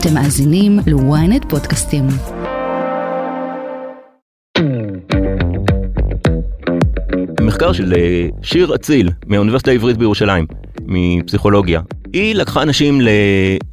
אתם מאזינים ל-ynet פודקאסטים. מחקר של אה, שיר אציל מהאוניברסיטה העברית בירושלים, מפסיכולוגיה. היא לקחה אנשים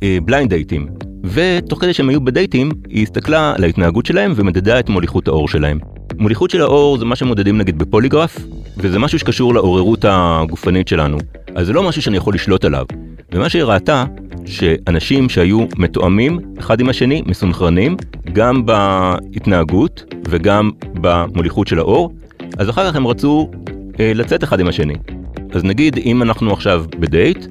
לבליינד דייטים, ותוך כדי שהם היו בדייטים, היא הסתכלה על ההתנהגות שלהם ומדדה את מוליכות האור שלהם. מוליכות של האור זה מה שמודדים נגיד בפוליגרף, וזה משהו שקשור לעוררות הגופנית שלנו. אז זה לא משהו שאני יכול לשלוט עליו. ומה שהיא ראתה, שאנשים שהיו מתואמים אחד עם השני, מסונכרנים, גם בהתנהגות וגם במוליכות של האור, אז אחר כך הם רצו אה, לצאת אחד עם השני. אז נגיד אם אנחנו עכשיו בדייט,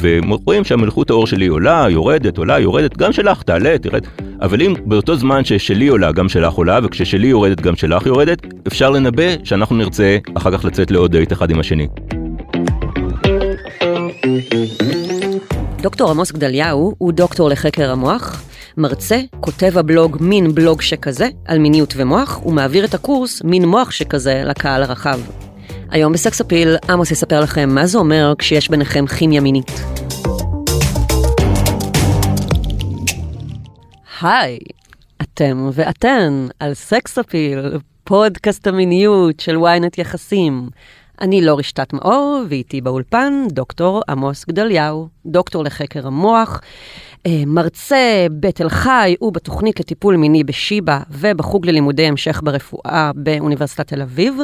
ורואים שהמלכות האור שלי עולה, יורדת, עולה, יורדת, גם שלך תעלה, תרד. אבל אם באותו זמן ששלי עולה, גם שלך עולה, וכששלי יורדת, גם שלך יורדת, אפשר לנבא שאנחנו נרצה אחר כך לצאת לעוד דייט אחד עם השני. דוקטור עמוס גדליהו הוא דוקטור לחקר המוח, מרצה, כותב הבלוג מין בלוג שכזה על מיניות ומוח, ומעביר את הקורס מין מוח שכזה לקהל הרחב. היום בסקס אפיל, עמוס יספר לכם מה זה אומר כשיש ביניכם כימיה מינית. היי, אתם ואתן על סקס אפיל, פודקאסט המיניות של ynet יחסים. אני לא רשתת מאור, ואיתי באולפן דוקטור עמוס גדליהו, דוקטור לחקר המוח, אה, מרצה בתל חי ובתוכנית לטיפול מיני בשיבא ובחוג ללימודי המשך ברפואה באוניברסיטת תל אביב,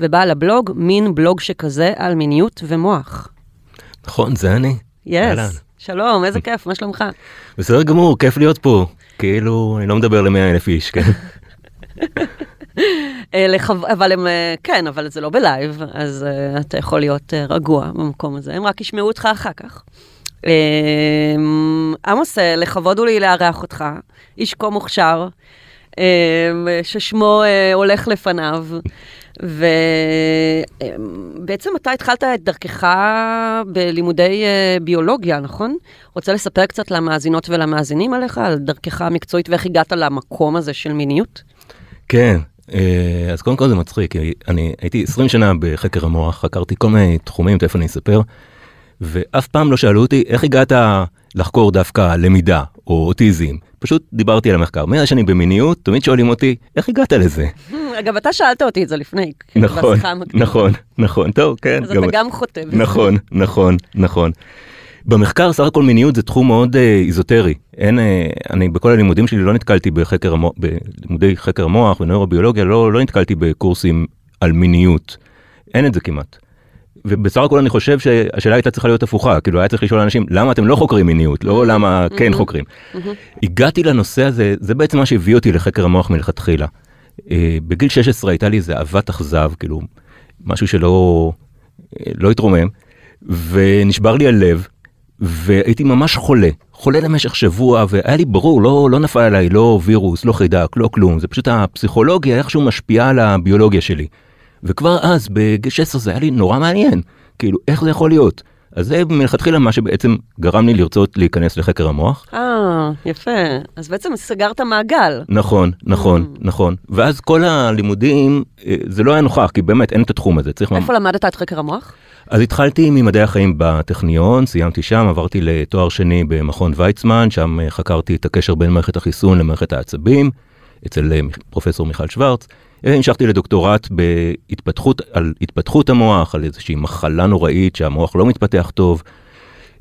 ובעל הבלוג מין בלוג שכזה על מיניות ומוח. נכון, זה אני. יס, yes. שלום, איזה כיף, מה שלומך? בסדר גמור, כיף להיות פה. כאילו, אני לא מדבר למאה אלף איש, כן? אה, אבל הם, אה, כן, אבל זה לא בלייב, אז אתה יכול להיות רגוע במקום הזה, הם רק ישמעו אותך אחר כך. אמ, עמוס, אה, לכבוד הוא לי לארח אותך, איש כה מוכשר, אמ, ששמו אה, הולך לפניו. ובעצם אתה התחלת את דרכך בלימודי אה, ביולוגיה, נכון? רוצה לספר קצת למאזינות ולמאזינים עליך, על דרכך המקצועית ואיך הגעת למקום הזה של מיניות? כן, אז קודם כל זה מצחיק, אני הייתי 20 שנה בחקר המוח, חקרתי כל מיני תחומים, תכף אני אספר. ואף פעם לא שאלו אותי איך הגעת לחקור דווקא למידה או אוטיזם. פשוט דיברתי על המחקר. מאז שאני במיניות, תמיד שואלים אותי, איך הגעת לזה? אגב, אתה שאלת אותי את זה לפני. נכון, נכון, נכון, טוב, כן. אז אתה גם חוטא. נכון, נכון, נכון. במחקר סך הכל מיניות זה תחום מאוד אה, איזוטרי. אין, אה, אני בכל הלימודים שלי לא נתקלתי בחקר המוח, בלימודי חקר המוח ונוירוביולוגיה, לא, לא נתקלתי בקורסים על מיניות. אין את זה כמעט. ובסך הכל אני חושב שהשאלה הייתה צריכה להיות הפוכה, כאילו היה צריך לשאול אנשים למה אתם לא חוקרים מיניות, לא למה כן חוקרים. הגעתי לנושא הזה, זה בעצם מה שהביא אותי לחקר המוח מלכתחילה. אה, בגיל 16 הייתה לי איזה אהבת אכזב, כאילו משהו שלא אה, לא התרומם, ונשבר לי הלב, והייתי ממש חולה, חולה למשך שבוע, והיה לי ברור, לא, לא נפל עליי לא וירוס, לא חידק, לא כלום, זה פשוט הפסיכולוגיה איכשהו משפיעה על הביולוגיה שלי. וכבר אז, בגיל 16 זה היה לי נורא מעניין, כאילו, איך זה יכול להיות? אז זה מלכתחילה מה שבעצם גרם לי לרצות להיכנס לחקר המוח. אה, יפה. אז בעצם סגרת מעגל. נכון, נכון, mm. נכון. ואז כל הלימודים, אה, זה לא היה נוכח, כי באמת אין את התחום הזה. צריך... איפה למדת את חקר המוח? אז התחלתי ממדעי החיים בטכניון, סיימתי שם, עברתי לתואר שני במכון ויצמן, שם אה, חקרתי את הקשר בין מערכת החיסון למערכת העצבים, אצל אה, פרופסור מיכל שוורץ. המשכתי לדוקטורט בהתפתחות, על התפתחות המוח, על איזושהי מחלה נוראית שהמוח לא מתפתח טוב,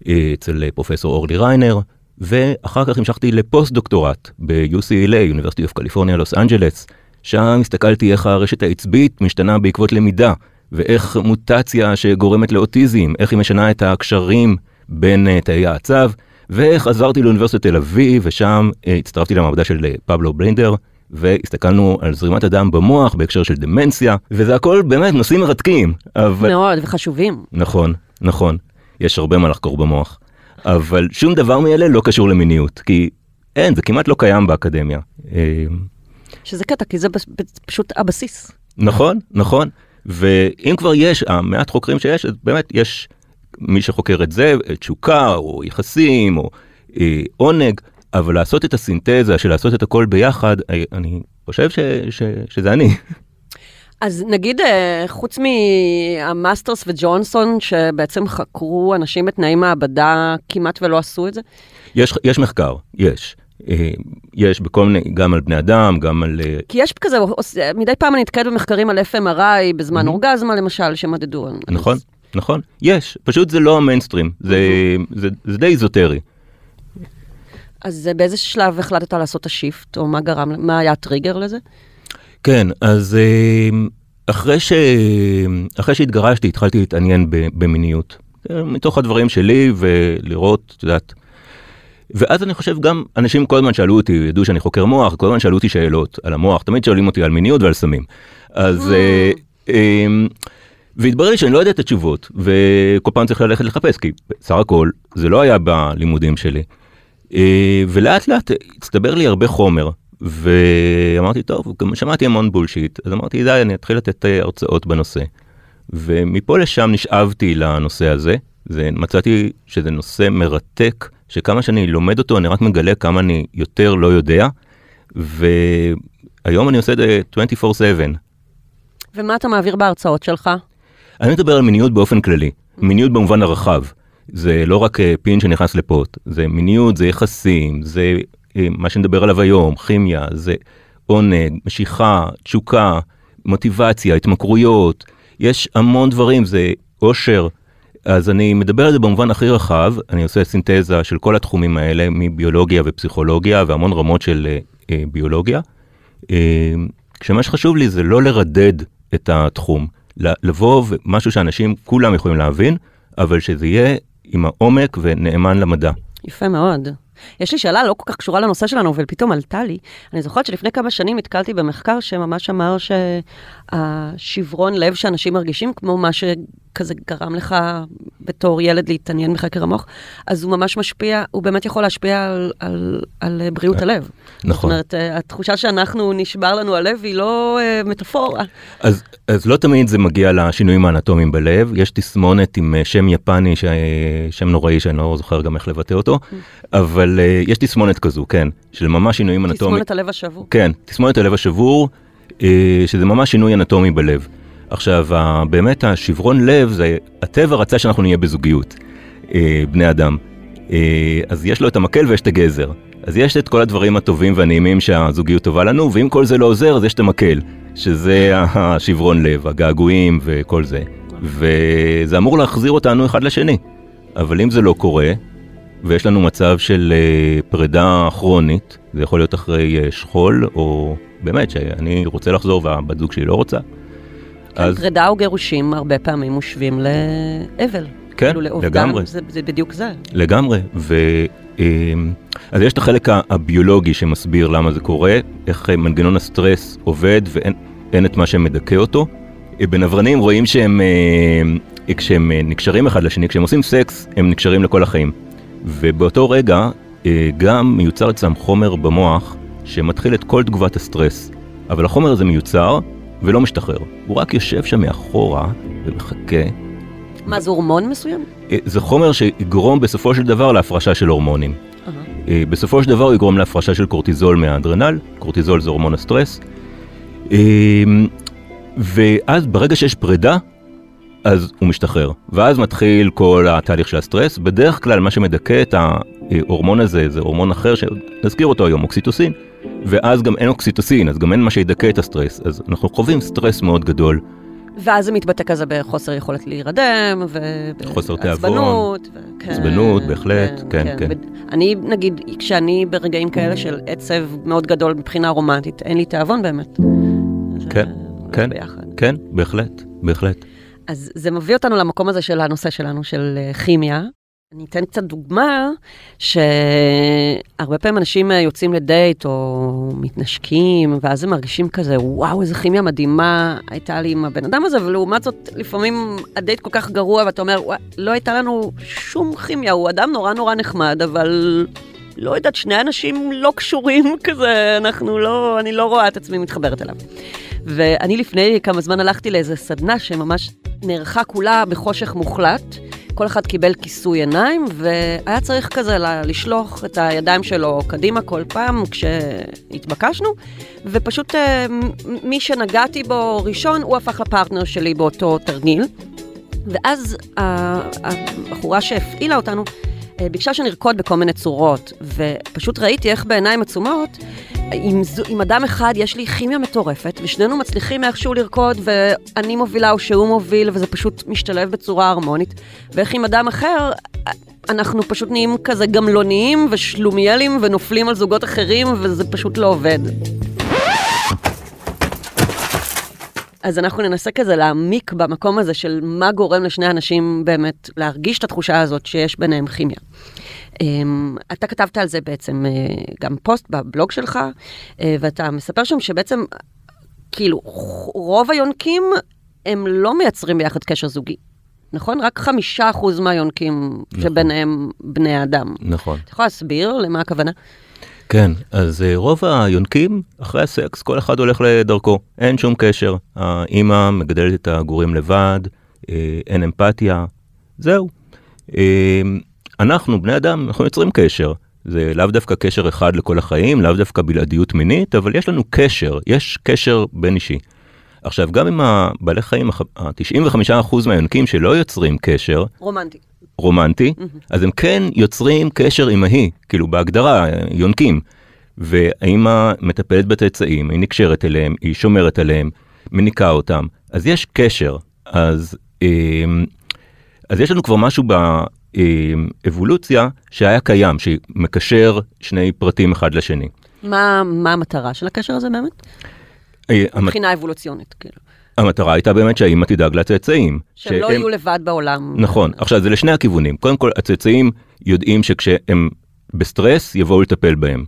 אה, אצל פרופסור אורלי ריינר, ואחר כך המשכתי לפוסט דוקטורט ב-UCLA, University of California, לוס אנג'לס, שם הסתכלתי איך הרשת העצבית משתנה בעקבות למידה, ואיך מוטציה שגורמת לאוטיזם, איך היא משנה את הקשרים בין אה, תאי העצב, ואיך עזרתי לאוניברסיטת תל אביב, ושם אה, הצטרפתי למעבדה של פבלו ברינדר, והסתכלנו על זרימת הדם במוח בהקשר של דמנציה, וזה הכל באמת נושאים מרתקים. אבל... מאוד, וחשובים. נכון, נכון. יש הרבה מה לחקור במוח. אבל שום דבר מאלה לא קשור למיניות, כי אין, זה כמעט לא קיים באקדמיה. אה, שזה קטע, כי זה פשוט הבסיס. נכון, נכון. ואם כבר יש, המעט חוקרים שיש, אז באמת יש מי שחוקר את זה, תשוקה, או יחסים, או אה, עונג, אבל לעשות את הסינתזה של לעשות את הכל ביחד, אה, אני חושב ש, ש, שזה אני. אז נגיד, אה, חוץ מהמאסטרס וג'ונסון, שבעצם חקרו אנשים בתנאי מעבדה, כמעט ולא עשו את זה? יש, יש מחקר, יש. אה, יש בכל מיני, גם על בני אדם, גם על... אה, כי יש כזה, מדי פעם אני נתקלת במחקרים על FMRI בזמן אורגזמה למשל, שמדדו. אז- נכון, נכון, יש, פשוט זה לא המיינסטרים, זה, זה, זה די איזוטרי. אז אה, באיזה שלב החלטת לעשות את השיפט, או מה גרם, מה היה הטריגר לזה? כן, אז אחרי, ש... אחרי שהתגרשתי התחלתי להתעניין במיניות. מתוך הדברים שלי ולראות, את יודעת. ואז אני חושב גם אנשים כל הזמן שאלו אותי, ידעו שאני חוקר מוח, כל הזמן שאלו אותי שאלות על המוח, תמיד שואלים אותי על מיניות ועל סמים. אז... אה, אה, והתברר לי שאני לא יודע את התשובות, וכל פעם צריך ללכת לחפש, כי בסך הכל זה לא היה בלימודים שלי. אה, ולאט לאט הצטבר לי הרבה חומר, ואמרתי, טוב, גם שמעתי המון בולשיט, אז אמרתי, די, אני אתחיל לתת הרצאות בנושא. ומפה לשם נשאבתי לנושא הזה, זה, מצאתי שזה נושא מרתק, שכמה שאני לומד אותו, אני רק מגלה כמה אני יותר לא יודע, והיום אני עושה את זה 24/7. ומה אתה מעביר בהרצאות שלך? אני מדבר על מיניות באופן כללי, מיניות במובן הרחב. זה לא רק אה, פין שנכנס לפוט, זה מיניות, זה יחסים, זה אה, מה שנדבר עליו היום, כימיה, זה עונג, משיכה, תשוקה, מוטיבציה, התמכרויות, יש המון דברים, זה אושר. אז אני מדבר על זה במובן הכי רחב, אני עושה סינתזה של כל התחומים האלה, מביולוגיה ופסיכולוגיה והמון רמות של אה, אה, ביולוגיה. אה, כשמה שחשוב לי זה לא לרדד את התחום, לבוא ומשהו שאנשים כולם יכולים להבין, אבל שזה יהיה עם העומק ונאמן למדע. יפה מאוד. יש לי שאלה לא כל כך קשורה לנושא שלנו, אבל פתאום עלתה לי. אני זוכרת שלפני כמה שנים נתקלתי במחקר שממש אמר שהשברון לב שאנשים מרגישים, כמו מה שכזה גרם לך בתור ילד להתעניין בחקר המוח, אז הוא ממש משפיע, הוא באמת יכול להשפיע על, על, על בריאות הלב. נכון. זאת אומרת, אה, התחושה שאנחנו, נשבר לנו הלב היא לא אה, מטאפורה. אז, אז לא תמיד זה מגיע לשינויים האנטומיים בלב, יש תסמונת עם אה, שם יפני, ש... שם נוראי שאני לא זוכר גם איך לבטא אותו, אבל אה, יש תסמונת כזו, כן, של ממש שינויים אנטומיים. תסמונת הלב השבור. כן, תסמונת הלב השבור, אה, שזה ממש שינוי אנטומי בלב. עכשיו, באמת השברון לב, זה, הטבע רצה שאנחנו נהיה בזוגיות, אה, בני אדם. אה, אז יש לו את המקל ויש את הגזר. אז יש את כל הדברים הטובים והנעימים שהזוגיות טובה לנו, ואם כל זה לא עוזר, אז יש את המקל, שזה השברון לב, הגעגועים וכל זה. וזה אמור להחזיר אותנו אחד לשני. אבל אם זה לא קורה, ויש לנו מצב של אה, פרידה כרונית, זה יכול להיות אחרי שכול, או באמת שאני רוצה לחזור והבת זוג שלי לא רוצה. אז פרידה או גירושים הרבה פעמים מושווים לאבל. כן, כאילו לאובדן, לגמרי. זה, זה בדיוק זה. לגמרי, ו... אמ, אז יש את החלק הביולוגי שמסביר למה זה קורה, איך אה, מנגנון הסטרס עובד ואין אין את מה שמדכא אותו. אה, בנברנים רואים שהם, אה, כשהם נקשרים אחד לשני, כשהם עושים סקס, הם נקשרים לכל החיים. ובאותו רגע גם מיוצר אצלם חומר במוח שמתחיל את כל תגובת הסטרס. אבל החומר הזה מיוצר ולא משתחרר. הוא רק יושב שם מאחורה ומחכה מה, זה הורמון מסוים? אה, זה חומר שיגרום בסופו של דבר להפרשה של הורמונים. אה, בסופו של דבר הוא יגרום להפרשה של קורטיזול מהאדרנל, קורטיזול זה הורמון הסטרס. אה, ואז ברגע שיש פרידה, אז הוא משתחרר. ואז מתחיל כל התהליך של הסטרס. בדרך כלל מה שמדכא את ההורמון הזה זה הורמון אחר שנזכיר אותו היום, אוקסיטוסין. ואז גם אין אוקסיטוסין, אז גם אין מה שידכא את הסטרס. אז אנחנו חווים סטרס מאוד גדול. ואז זה מתבטא כזה בחוסר יכולת להירדם, חוסר תיאבון. ובעצבנות. כן, עצבנות, בהחלט, כן, כן. ו- אני, נגיד, כשאני ברגעים כאלה של עצב מאוד גדול מבחינה רומנטית, אין לי תיאבון באמת. כן, כן. ביחד. כן, בהחלט, בהחלט. אז זה מביא אותנו למקום הזה של הנושא שלנו, של אה, כימיה. אני אתן קצת דוגמה, שהרבה פעמים אנשים אה, יוצאים לדייט או מתנשקים, ואז הם מרגישים כזה, וואו, איזה כימיה מדהימה הייתה לי עם הבן אדם הזה, ולעומת זאת, לפעמים הדייט כל כך גרוע, ואתה אומר, לא הייתה לנו שום כימיה, הוא אדם נורא נורא נחמד, אבל לא יודעת, שני אנשים לא קשורים כזה, אנחנו לא, אני לא רואה את עצמי מתחברת אליו. ואני לפני כמה זמן הלכתי לאיזה סדנה שממש נערכה כולה בחושך מוחלט. כל אחד קיבל כיסוי עיניים, והיה צריך כזה לשלוח את הידיים שלו קדימה כל פעם כשהתבקשנו, ופשוט אה, מי שנגעתי בו ראשון, הוא הפך לפרטנר שלי באותו תרגיל. ואז הבחורה שהפעילה אותנו, אה, ביקשה שנרקוד בכל מיני צורות, ופשוט ראיתי איך בעיניים עצומות, עם, זו- עם אדם אחד יש לי כימיה מטורפת, ושנינו מצליחים איכשהו לרקוד, ואני מובילה או שהוא מוביל, וזה פשוט משתלב בצורה הרמונית, ואיך עם אדם אחר, אנחנו פשוט נהיים כזה גמלוניים ושלומיאלים ונופלים על זוגות אחרים, וזה פשוט לא עובד. אז אנחנו ננסה כזה להעמיק במקום הזה של מה גורם לשני אנשים באמת להרגיש את התחושה הזאת שיש ביניהם כימיה. Um, אתה כתבת על זה בעצם uh, גם פוסט בבלוג שלך, uh, ואתה מספר שם שבעצם, כאילו, רוב היונקים הם לא מייצרים ביחד קשר זוגי, נכון? רק חמישה אחוז מהיונקים נכון. שביניהם בני אדם. נכון. אתה יכול להסביר למה הכוונה? כן, אז אה, רוב היונקים, אחרי הסקס, כל אחד הולך לדרכו, אין שום קשר. האימא מגדלת את הגורים לבד, אה, אין אמפתיה, זהו. אנחנו, בני אדם, אנחנו יוצרים קשר. זה לאו דווקא קשר אחד לכל החיים, לאו דווקא בלעדיות מינית, אבל יש לנו קשר, יש קשר בין אישי. עכשיו, גם עם הבעלי חיים, ה-95% מהיונקים שלא יוצרים קשר, רומנטי. רומנטי, אז הם כן יוצרים קשר אמהי, כאילו בהגדרה, יונקים. והאימא מטפלת בצאצאים, היא נקשרת אליהם, היא שומרת עליהם, מניקה אותם, אז יש קשר. אז, אמ, אז יש לנו כבר משהו באבולוציה שהיה קיים, שמקשר שני פרטים אחד לשני. מה, מה המטרה של הקשר הזה באמת? אה, המת- מבחינה אבולוציונית, כאילו. המטרה הייתה באמת שהאימא תדאג לצאצאים. שהם לא יהיו לבד בעולם. נכון, עכשיו זה לשני הכיוונים. קודם כל, הצאצאים יודעים שכשהם בסטרס, יבואו לטפל בהם.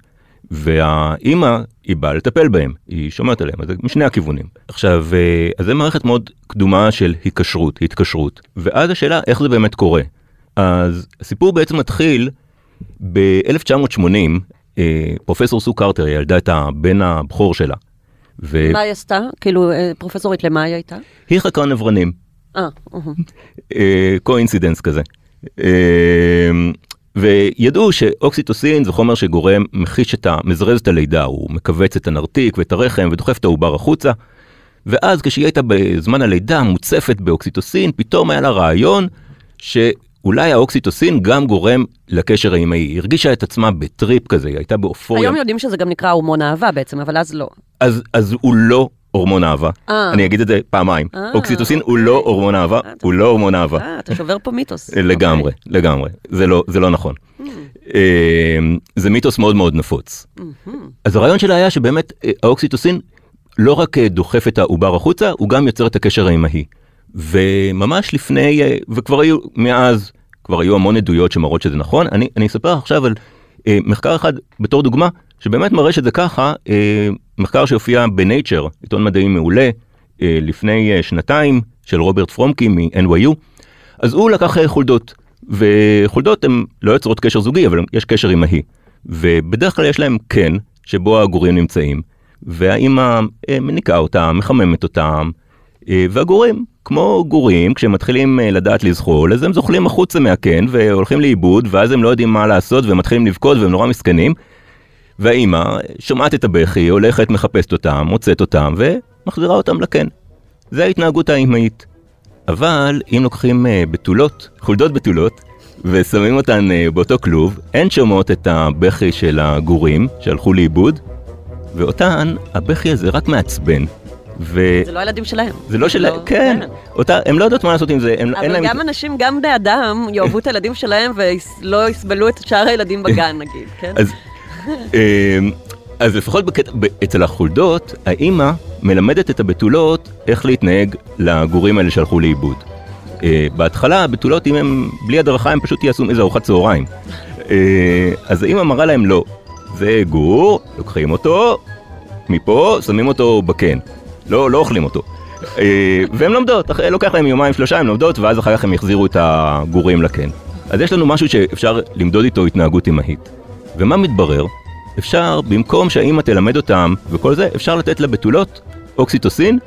והאימא, היא באה לטפל בהם, היא שומעת עליהם, אז זה משני הכיוונים. עכשיו, אה, אז זו מערכת מאוד קדומה של היקשרות, התקשרות. ואז השאלה, איך זה באמת קורה? אז הסיפור בעצם מתחיל ב-1980, אה, פרופסור סו קרטר ילדה את הבן הבכור שלה. והיא מה היא עשתה? כאילו, אה, פרופסורית, למה היא הייתה? חקרה נברנים. אה. coincidence כזה. אה, וידעו שאוקסיטוסין זה חומר שגורם, מחיש את ה... מזרז את הלידה, הוא מכווץ את הנרתיק ואת הרחם ודוחף את העובר החוצה. ואז כשהיא הייתה בזמן הלידה מוצפת באוקסיטוסין, פתאום היה לה רעיון שאולי האוקסיטוסין גם גורם לקשר האמהי. היא הרגישה את עצמה בטריפ כזה, היא הייתה באופוריה. היום יודעים שזה גם נקרא הורמון אהבה בעצם, אבל אז לא. אז, אז הוא לא הורמון אהבה. אה. אני אגיד את זה פעמיים. אה, אוקסיטוסין הוא אוקיי. לא הורמון אהבה, אה, הוא לא הורמון אהבה. אה, אתה שובר פה מיתוס. לגמרי, אוקיי. לגמרי. זה לא, זה לא נכון. אה, זה מיתוס מאוד מאוד נפוץ. אז הרעיון שלה היה שבאמת אה, האוקסיטוסין לא רק אה, דוחף את העובר החוצה, הוא גם יוצר את הקשר האמהי. וממש לפני, אה, וכבר היו, מאז, כבר היו המון עדויות שמראות שזה נכון. אני, אני אספר עכשיו על אה, מחקר אחד בתור דוגמה, שבאמת מראה שזה ככה, אה, מחקר שהופיע בנייצ'ר, עיתון מדעי מעולה, אה, לפני אה, שנתיים, של רוברט פרומקי מ-NYU. אז הוא לקח אה, חולדות, וחולדות הן לא יוצרות קשר זוגי, אבל יש קשר אמהי. ובדרך כלל יש להם קן, שבו הגורים נמצאים, והאימא אה, מניקה אותם, מחממת אותם, אה, והגורים, כמו גורים, כשהם מתחילים אה, לדעת לזחול, אז הם זוחלים החוצה מהקן והולכים לאיבוד, ואז הם לא יודעים מה לעשות, והם מתחילים לבכות והם נורא מסכנים. והאימא שומעת את הבכי, הולכת, מחפשת אותם, מוצאת אותם, ומחזירה אותם לקן. זה ההתנהגות האימהית. אבל אם לוקחים אה, בתולות, חולדות בתולות, ושמים אותן אה, באותו כלוב, הן שומעות את הבכי של הגורים שהלכו לאיבוד, ואותן, הבכי הזה רק מעצבן. וזה זה לא הילדים שלהם. לא של... כן, אותה, הם לא יודעות מה לעשות עם זה, הם, אבל להם... גם אנשים, גם בני אדם, יאהבו את הילדים שלהם ולא יסבלו את שאר הילדים בגן, נגיד, כן? אז, אמ, אז לפחות בקטע, ב- אצל החולדות, האימא מלמדת את הבתולות איך להתנהג לגורים האלה שהלכו לאיבוד. אה, בהתחלה הבתולות, אם הם בלי הדרכה, הם פשוט יעשו איזה ארוחת צהריים. אה, אז האימא מראה להם לא, זה גור, לוקחים אותו, מפה שמים אותו בקן. לא, לא אוכלים אותו. אה, והן לומדות, לוקח להם יומיים שלושה, הן לומדות, ואז אחר כך הם יחזירו את הגורים לקן. אז יש לנו משהו שאפשר למדוד איתו התנהגות אמהית. ומה מתברר? אפשר, במקום שהאימא תלמד אותם וכל זה, אפשר לתת לבתולות אוקסיטוסין,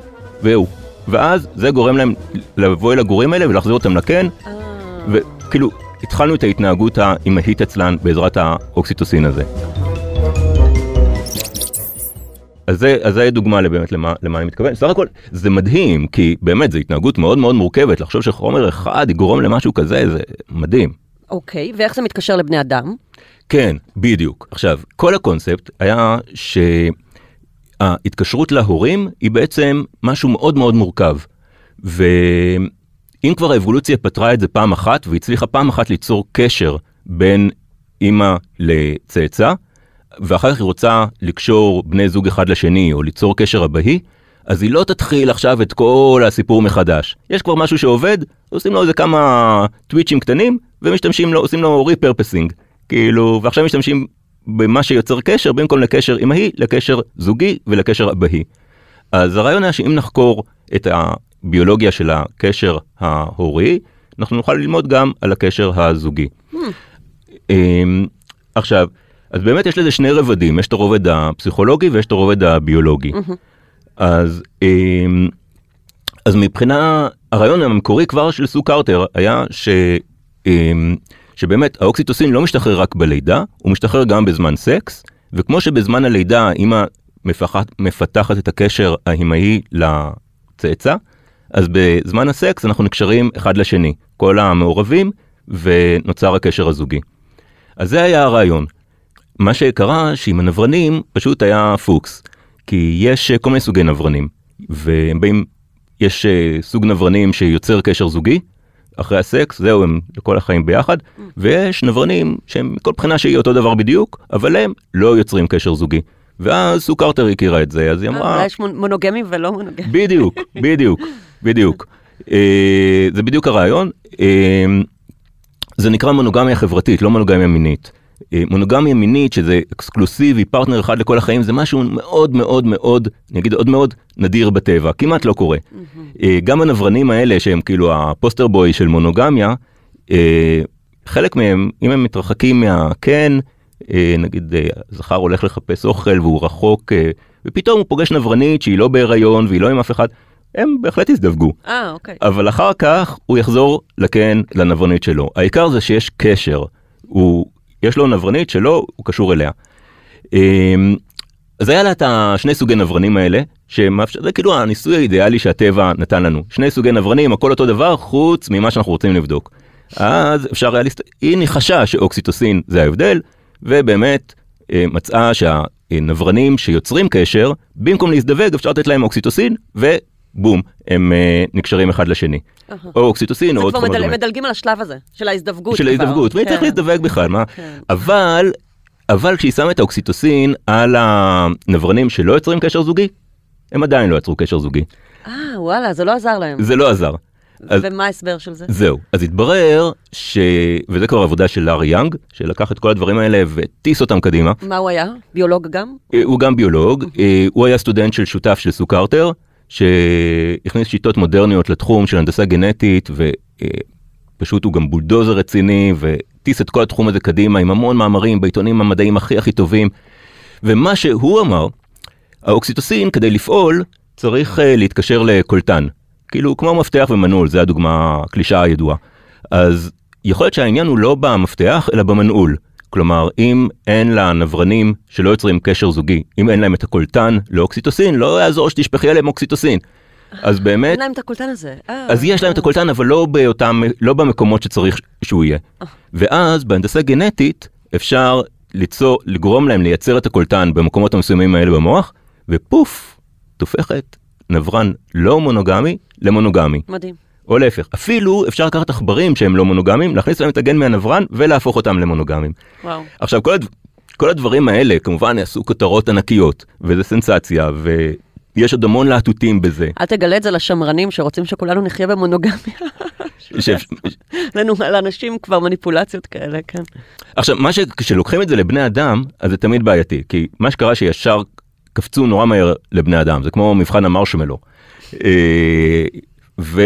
והוא. ואז זה גורם להם לבוא אל הגורים האלה ולהחזיר אותם לקן, אה, וכאילו, התחלנו את ההתנהגות האמהית אצלן בעזרת האוקסיטוסין הזה. אז זה, אז זה דוגמה באמת למה, למה אני מתכוון. סך הכל זה מדהים, כי באמת זו התנהגות מאוד מאוד מורכבת, לחשוב שחומר אחד יגרום למשהו כזה, זה מדהים. אוקיי, ואיך זה מתקשר לבני אדם? כן, בדיוק. עכשיו, כל הקונספט היה שההתקשרות להורים היא בעצם משהו מאוד מאוד מורכב. ואם כבר האבולוציה פתרה את זה פעם אחת והצליחה פעם אחת ליצור קשר בין אימא לצאצא, ואחר כך היא רוצה לקשור בני זוג אחד לשני או ליצור קשר אבהי, אז היא לא תתחיל עכשיו את כל הסיפור מחדש. יש כבר משהו שעובד, עושים לו איזה כמה טוויצ'ים קטנים, ומשתמשים לו, עושים לו ריפרפסינג. כאילו, ועכשיו משתמשים במה שיוצר קשר, במקום לקשר אמהי, לקשר זוגי ולקשר אבהי. אז הרעיון היה שאם נחקור את הביולוגיה של הקשר ההורי, אנחנו נוכל ללמוד גם על הקשר הזוגי. אמ, עכשיו, אז באמת יש לזה שני רבדים, יש את הרובד הפסיכולוגי ויש את הרובד הביולוגי. אז, אמ, אז מבחינה, הרעיון המקורי כבר של סו קרטר היה ש, אמ, שבאמת האוקסיטוסין לא משתחרר רק בלידה, הוא משתחרר גם בזמן סקס, וכמו שבזמן הלידה אמא מפתחת, מפתחת את הקשר האמהי לצאצא, אז בזמן הסקס אנחנו נקשרים אחד לשני, כל המעורבים, ונוצר הקשר הזוגי. אז זה היה הרעיון. מה שקרה שעם הנברנים פשוט היה פוקס, כי יש כל מיני סוגי נברנים, והם באים, יש סוג נברנים שיוצר קשר זוגי, אחרי הסקס, זהו, הם לכל החיים ביחד, ויש נברנים שהם מכל בחינה שהיא אותו דבר בדיוק, אבל הם לא יוצרים קשר זוגי. ואז סו קרטר הכירה את זה, אז היא אמרה... אולי יש מונוגמים ולא מונוגמים. בדיוק, בדיוק, בדיוק. אה, זה בדיוק הרעיון. אה, זה נקרא מונוגמיה חברתית, לא מונוגמיה מינית. אה, מונוגמיה מינית שזה אקסקלוסיבי, פרטנר אחד לכל החיים, זה משהו מאוד מאוד מאוד, אני אגיד עוד מאוד, נדיר בטבע, כמעט לא קורה. אה, גם הנברנים האלה שהם כאילו ה poster boy של מונוגמיה, אה, חלק מהם, אם הם מתרחקים מהקן, נגיד זכר הולך לחפש אוכל והוא רחוק, ופתאום הוא פוגש נברנית שהיא לא בהיריון והיא לא עם אף אחד, הם בהחלט יזדווגו. אה, אוקיי. אבל אחר כך הוא יחזור לקן, לנברנית שלו. העיקר זה שיש קשר. הוא יש לו נברנית שלו, הוא קשור אליה. אמ, אז היה לה את השני סוגי נברנים האלה, שמאפשר, זה כאילו הניסוי האידיאלי שהטבע נתן לנו. שני סוגי נברנים, הכל אותו דבר, חוץ ממה שאנחנו רוצים לבדוק. אז אפשר היה להסת... היא ניחשה שאוקסיטוסין זה ההבדל, ובאמת אה, מצאה שהנברנים שיוצרים קשר, במקום להזדווג אפשר לתת להם אוקסיטוסין, ובום, הם אה, נקשרים אחד לשני. או אוקסיטוסין או עוד חומר דומה. זה כבר מדלגים על השלב הזה, של ההזדווגות. של ההזדווגות, מי צריך להזדווג בכלל, מה? כן. אבל, אבל כשהיא שמה את האוקסיטוסין על הנברנים שלא יוצרים קשר זוגי, הם עדיין לא יצרו קשר זוגי. אה, וואלה, זה לא עזר להם. זה לא עזר. אז, ומה ההסבר של זה? זהו, אז התברר ש... וזה כבר עבודה של לארי יאנג, שלקח את כל הדברים האלה והטיס אותם קדימה. מה הוא היה? ביולוג גם? הוא גם ביולוג, הוא היה סטודנט של שותף של סו קרטר, שהכניס שיטות מודרניות לתחום של הנדסה גנטית ופשוט הוא גם בולדוזר רציני וטיס את כל התחום הזה קדימה עם המון מאמרים בעיתונים המדעיים הכי הכי טובים. ומה שהוא אמר, האוקסיטוסין כדי לפעול צריך uh, להתקשר לקולטן. כאילו כמו מפתח ומנעול, זה הדוגמה, הקלישאה הידועה. אז יכול להיות שהעניין הוא לא במפתח אלא במנעול. כלומר, אם אין לנברנים שלא יוצרים קשר זוגי, אם אין להם את הקולטן לאוקסיטוסין, לא יעזור שתשפכי עליהם אוקסיטוסין. אז באמת... אין להם את הקולטן הזה. אה, אז יש להם את הקולטן, אבל לא באותם, לא במקומות שצריך שהוא יהיה. אה. ואז בהנדסה גנטית אפשר ליצור, לגרום להם לייצר את הקולטן במקומות המסוימים האלה במוח, ופוף, תופכת נברן לא מונוגמי למונוגמי. מדהים. או להפך, אפילו אפשר לקחת עכברים שהם לא מונוגמים, להכניס להם את הגן מהנברן ולהפוך אותם למונוגמים. וואו. עכשיו כל, הד... כל הדברים האלה כמובן יעשו כותרות ענקיות, וזה סנסציה, ויש עוד המון להטוטים בזה. אל תגלה את זה לשמרנים שרוצים שכולנו נחיה במונוגמיה. לנו, לאנשים כבר מניפולציות כאלה, כן. עכשיו, מה ש... כשלוקחים את זה לבני אדם, אז זה תמיד בעייתי, כי מה שקרה שישר קפצו נורא מהר לבני אדם, זה כמו מבחן המרשמלו. אה, ו...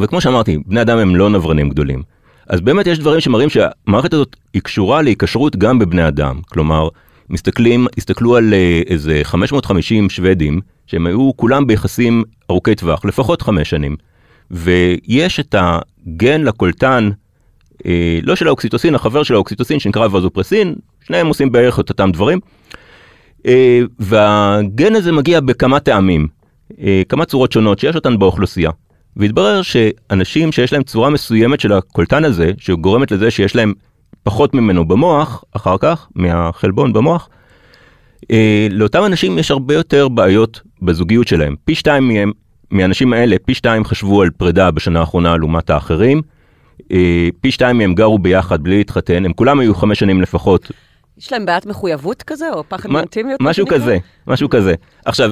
וכמו שאמרתי, בני אדם הם לא נברנים גדולים. אז באמת יש דברים שמראים שהמערכת הזאת היא קשורה להיקשרות גם בבני אדם. כלומר, מסתכלים, הסתכלו על אה, איזה 550 שוודים, שהם היו כולם ביחסים ארוכי טווח, לפחות חמש שנים. ויש את הגן לקולטן, אה, לא של האוקסיטוסין, החבר של האוקסיטוסין שנקרא וזופרסין, שניהם עושים בערך את אותם דברים. אה, והגן הזה מגיע בכמה טעמים, כמה צורות שונות שיש אותן באוכלוסייה. והתברר שאנשים שיש להם צורה מסוימת של הקולטן הזה, שגורמת לזה שיש להם פחות ממנו במוח, אחר כך, מהחלבון במוח, אה, לאותם אנשים יש הרבה יותר בעיות בזוגיות שלהם. פי שתיים מהם, מהאנשים האלה, פי שתיים חשבו על פרידה בשנה האחרונה לעומת האחרים. אה, פי שתיים מהם גרו ביחד בלי להתחתן, הם כולם היו חמש שנים לפחות יש להם בעיית מחויבות כזה, או פחד מאינטימיות? משהו? כזה, משהו כזה. עכשיו,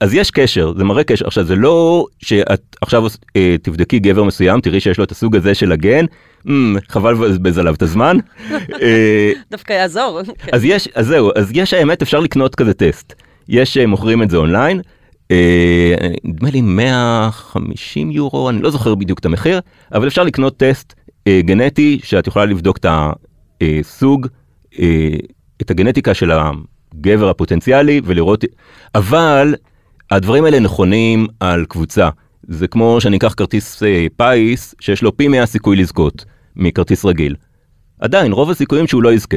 אז יש קשר, זה מראה קשר. עכשיו, זה לא שאת עכשיו אה, תבדקי גבר מסוים, תראי שיש לו את הסוג הזה של הגן, "מ, חבל לבזבז עליו את הזמן. אה, דווקא יעזור. אז יש, אז זהו, אז יש האמת, אפשר לקנות כזה טסט. יש, אה, מוכרים את זה אונליין, נדמה לי 150 יורו, אני לא זוכר בדיוק את המחיר, אבל אפשר לקנות טסט גנטי שאת יכולה לבדוק את הסוג, את הגנטיקה של הגבר הפוטנציאלי ולראות, אבל הדברים האלה נכונים על קבוצה. זה כמו שאני אקח כרטיס אה, פיס שיש לו פי 100 סיכוי לזכות מכרטיס רגיל. עדיין, רוב הסיכויים שהוא לא יזכה.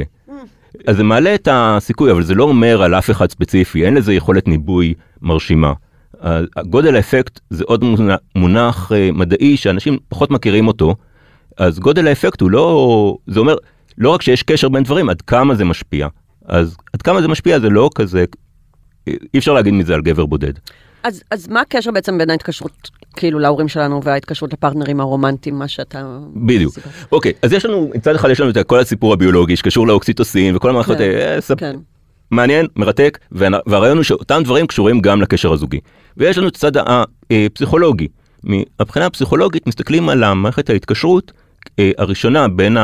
אז זה מעלה את הסיכוי, אבל זה לא אומר על אף אחד ספציפי, אין לזה יכולת ניבוי מרשימה. גודל האפקט זה עוד מונח, מונח אה, מדעי שאנשים פחות מכירים אותו, אז גודל האפקט הוא לא, זה אומר לא רק שיש קשר בין דברים, עד כמה זה משפיע. אז עד כמה זה משפיע זה לא כזה, אי אפשר להגיד מזה על גבר בודד. אז, אז מה הקשר בעצם בין ההתקשרות, כאילו, להורים שלנו וההתקשרות לפרטנרים הרומנטיים, מה שאתה... בדיוק. אוקיי, אז יש לנו, מצד אחד יש לנו את כל הסיפור הביולוגי שקשור לאוקסיטוסין וכל המערכות כן, האלה, אה, ספ- כן. מעניין, מרתק, וה- והרעיון הוא שאותם דברים קשורים גם לקשר הזוגי. ויש לנו את הצד הפסיכולוגי. מהבחינה הפסיכולוגית מסתכלים על המערכת ההתקשרות אה, הראשונה בין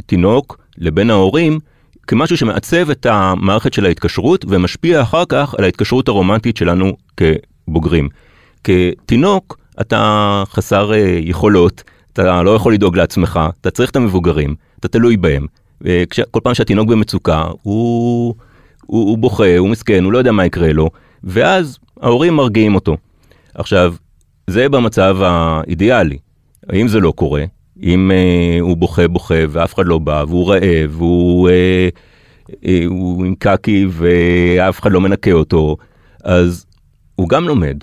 התינוק לבין ההורים, כמשהו שמעצב את המערכת של ההתקשרות ומשפיע אחר כך על ההתקשרות הרומנטית שלנו כבוגרים. כתינוק אתה חסר אה, יכולות, אתה לא יכול לדאוג לעצמך, אתה צריך את המבוגרים, אתה תלוי בהם. וכל פעם שהתינוק במצוקה, הוא, הוא, הוא בוכה, הוא מסכן, הוא לא יודע מה יקרה לו, ואז ההורים מרגיעים אותו. עכשיו, זה במצב האידיאלי. האם זה לא קורה? אם אה, הוא בוכה בוכה ואף אחד לא בא, והוא רעב, והוא אה, אה, הוא עם קקי ואף אחד לא מנקה אותו, אז הוא גם לומד.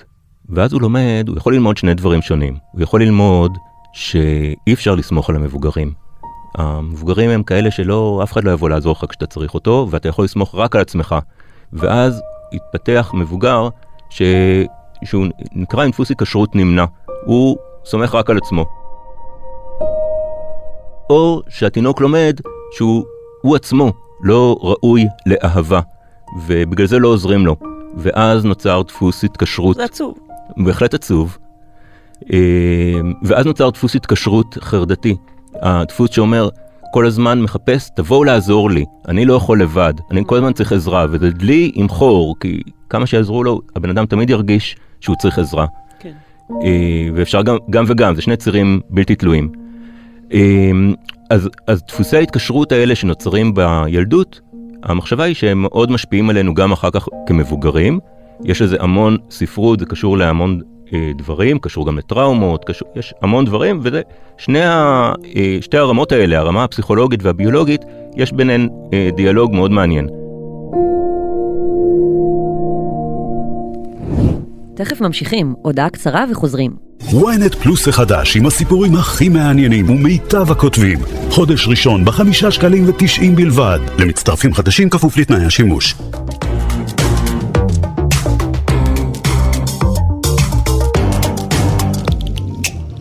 ואז הוא לומד, הוא יכול ללמוד שני דברים שונים. הוא יכול ללמוד שאי אפשר לסמוך על המבוגרים. המבוגרים הם כאלה שלא, אף אחד לא יבוא לעזור לך כשאתה צריך אותו, ואתה יכול לסמוך רק על עצמך. ואז יתפתח מבוגר ש... שהוא נקרא עם דפוס היקשרות נמנע. הוא סומך רק על עצמו. או שהתינוק לומד שהוא הוא עצמו לא ראוי לאהבה, ובגלל זה לא עוזרים לו. ואז נוצר דפוס התקשרות זה עצוב. בהחלט עצוב. אה, ואז נוצר דפוס התקשרות חרדתי. הדפוס שאומר, כל הזמן מחפש, תבואו לעזור לי, אני לא יכול לבד, אני כל הזמן צריך עזרה, וזה דלי עם חור, כי כמה שיעזרו לו, הבן אדם תמיד ירגיש שהוא צריך עזרה. כן. אה, ואפשר גם, גם וגם, זה שני צירים בלתי תלויים. אה, אז, אז דפוסי ההתקשרות האלה שנוצרים בילדות, המחשבה היא שהם מאוד משפיעים עלינו גם אחר כך כמבוגרים. יש לזה המון ספרות, זה קשור להמון אה, דברים, קשור גם לטראומות, קשור, יש המון דברים, וזה שני ה, אה, שתי הרמות האלה, הרמה הפסיכולוגית והביולוגית, יש ביניהן אה, דיאלוג מאוד מעניין. תכף ממשיכים, הודעה קצרה וחוזרים. Ynet פלוס החדש עם הסיפורים הכי מעניינים ומיטב הכותבים. חודש ראשון בחמישה שקלים ותשעים בלבד. למצטרפים חדשים כפוף לתנאי השימוש.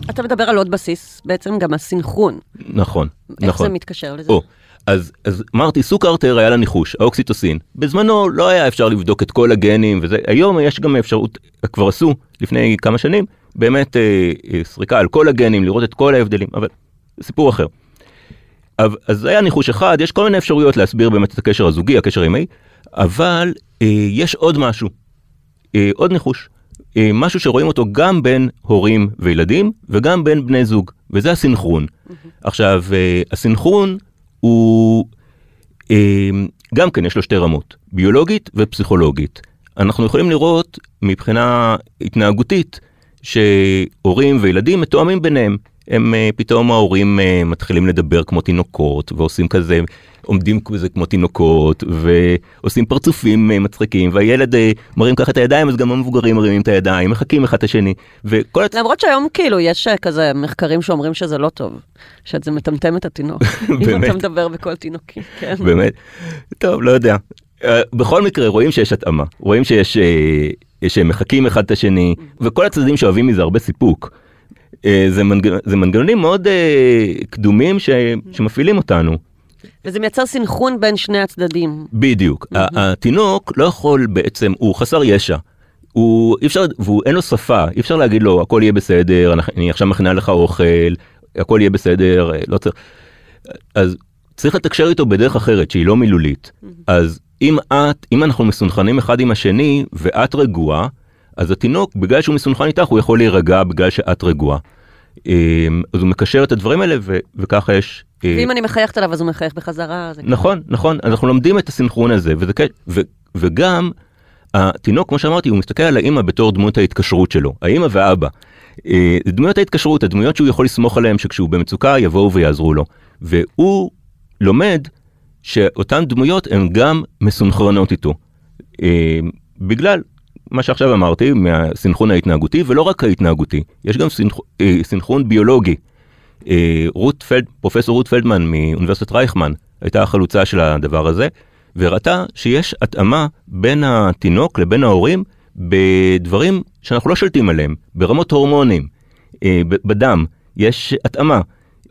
אתה מדבר על עוד בסיס, בעצם גם הסינכרון. נכון, איך נכון. זה מתקשר לזה? או, אז, אז אמרתי, סוג קרטר היה לה ניחוש, האוקסיטוסין. בזמנו לא היה אפשר לבדוק את כל הגנים וזה, היום יש גם אפשרות, כבר עשו לפני כמה שנים, באמת אה, אה, סריקה על כל הגנים, לראות את כל ההבדלים, אבל סיפור אחר. אז זה היה ניחוש אחד, יש כל מיני אפשרויות להסביר באמת את הקשר הזוגי, הקשר האמהי, אבל אה, יש עוד משהו, אה, עוד ניחוש. אה, משהו שרואים אותו גם בין הורים וילדים וגם בין בני זוג, וזה הסינכרון. עכשיו, אה, הסינכרון הוא, אה, גם כן יש לו שתי רמות, ביולוגית ופסיכולוגית. אנחנו יכולים לראות מבחינה התנהגותית שהורים וילדים מתואמים ביניהם. הם אה, פתאום ההורים אה, מתחילים לדבר כמו תינוקות ועושים כזה עומדים כזה כמו תינוקות ועושים פרצופים אה, מצחיקים והילד מרים ככה את הידיים אז גם המבוגרים מרימים את הידיים מחקים אחד את השני וכל. למרות שהיום כאילו יש כזה מחקרים שאומרים שזה לא טוב, שזה מטמטם את התינוק. אם? אתה מדבר בקול תינוקי, כן. באמת טוב לא יודע בכל מקרה רואים שיש התאמה רואים שיש שהם מחקים אחד את השני וכל הצדדים שאוהבים מזה הרבה סיפוק. אה, זה, מנג... זה מנגנונים מאוד אה, קדומים ש... שמפעילים אותנו. וזה מייצר סנכרון בין שני הצדדים. בדיוק. התינוק לא יכול בעצם, הוא חסר ישע. הוא אי אפשר, והוא אין לו שפה, אי אפשר להגיד לו הכל יהיה בסדר, אני עכשיו מכינה לך אוכל, הכל יהיה בסדר, אה, לא צריך. אז צריך לתקשר איתו בדרך אחרת שהיא לא מילולית. אז אם את, אם אנחנו מסונכרנים אחד עם השני ואת רגועה, אז התינוק בגלל שהוא מסונכרן איתך הוא יכול להירגע בגלל שאת רגועה. אה, אז הוא מקשר את הדברים האלה ו- וככה יש. אה, ואם אני מחייכת עליו אז הוא מחייך בחזרה. זה נכון, נכון, אנחנו לומדים את הסינכרון הזה, וזה, כ- ו, וגם התינוק, כמו שאמרתי, הוא מסתכל על האמא בתור דמות ההתקשרות שלו, האמא והאבא. אה, זה דמויות ההתקשרות, הדמויות שהוא יכול לסמוך עליהן שכשהוא במצוקה יבואו ויעזרו לו. והוא לומד שאותן דמויות הן גם מסונכרנות איתו. אה, בגלל מה שעכשיו אמרתי, מהסינכרון ההתנהגותי, ולא רק ההתנהגותי, יש גם סינכ... אה, ביולוגי. אה, רות פלד, פרופסור רות פלדמן מאוניברסיטת רייכמן הייתה החלוצה של הדבר הזה, והראתה שיש התאמה בין התינוק לבין ההורים בדברים שאנחנו לא שולטים עליהם, ברמות הורמונים, אה, ב- בדם, יש התאמה,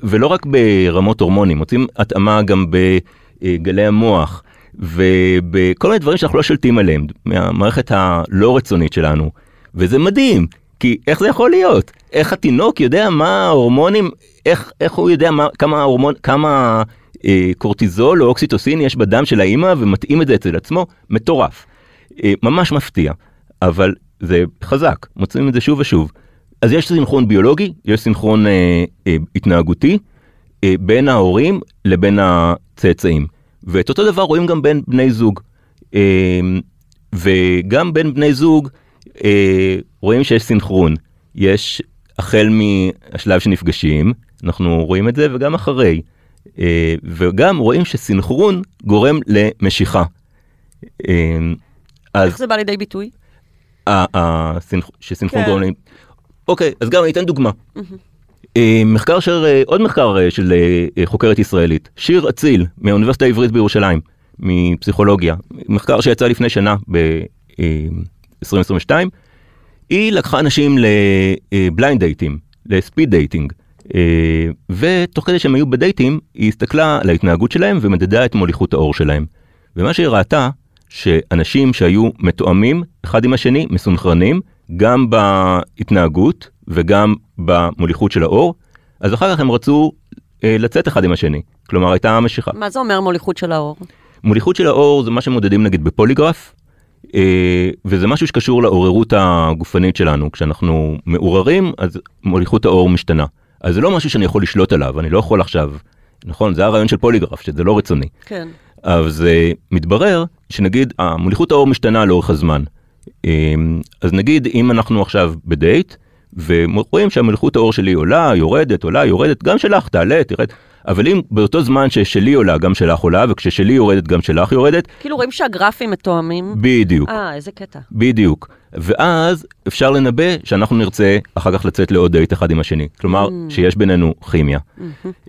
ולא רק ברמות הורמונים, מוצאים התאמה גם בגלי המוח, ובכל מיני דברים שאנחנו לא שולטים עליהם, מהמערכת הלא רצונית שלנו, וזה מדהים, כי איך זה יכול להיות? איך התינוק יודע מה ההורמונים, איך, איך הוא יודע מה, כמה ההורמון, כמה אה, קורטיזול או אוקסיטוסין יש בדם של האימא ומתאים את זה אצל עצמו? מטורף. אה, ממש מפתיע, אבל זה חזק, מוצאים את זה שוב ושוב. אז יש סינכרון ביולוגי, יש סינכרון אה, אה, התנהגותי בין ההורים לבין הצאצאים. ואת אותו דבר רואים גם בין בני זוג. אה, וגם בין בני זוג אה, רואים שיש סינכרון. יש החל מהשלב שנפגשים, אנחנו רואים את זה, וגם אחרי. אה, וגם רואים שסינכרון גורם למשיכה. אה, אז איך זה בא לידי ביטוי? שסינכרון כן. גורם. אוקיי, אז גם אני אתן דוגמה. אה, מחקר של, אה, עוד מחקר אה, של חוקרת ישראלית, שיר עציל מהאוניברסיטה העברית בירושלים, מפסיכולוגיה, מחקר שיצא לפני שנה ב-2022, היא לקחה אנשים ל blind דייטים, ל speed dating, ותוך כדי שהם היו בדייטים, היא הסתכלה על ההתנהגות שלהם ומדדה את מוליכות העור שלהם. ומה שהיא ראתה, שאנשים שהיו מתואמים אחד עם השני, מסונכרנים, גם בהתנהגות וגם במוליכות של האור, אז אחר כך הם רצו אה, לצאת אחד עם השני. כלומר, הייתה משיכה. מה זה אומר מוליכות של האור? מוליכות של האור זה מה שמודדים נגיד בפוליגרף, אה, וזה משהו שקשור לעוררות הגופנית שלנו. כשאנחנו מעוררים, אז מוליכות האור משתנה. אז זה לא משהו שאני יכול לשלוט עליו, אני לא יכול עכשיו, נכון, זה הרעיון של פוליגרף, שזה לא רצוני. כן. אז uh, מתברר שנגיד המוליכות האור משתנה לאורך הזמן. Um, אז נגיד אם אנחנו עכשיו בדייט ורואים שהמוליכות האור שלי עולה, יורדת, עולה, יורדת, גם שלך תעלה, תרד, אבל אם באותו זמן ששלי עולה גם שלך עולה וכששלי יורדת גם שלך יורדת, כאילו רואים שהגרפים מתואמים. בדיוק, אה, איזה קטע. בדיוק. ואז אפשר לנבא שאנחנו נרצה אחר כך לצאת לעוד דייט אחד עם השני. כלומר, שיש בינינו כימיה.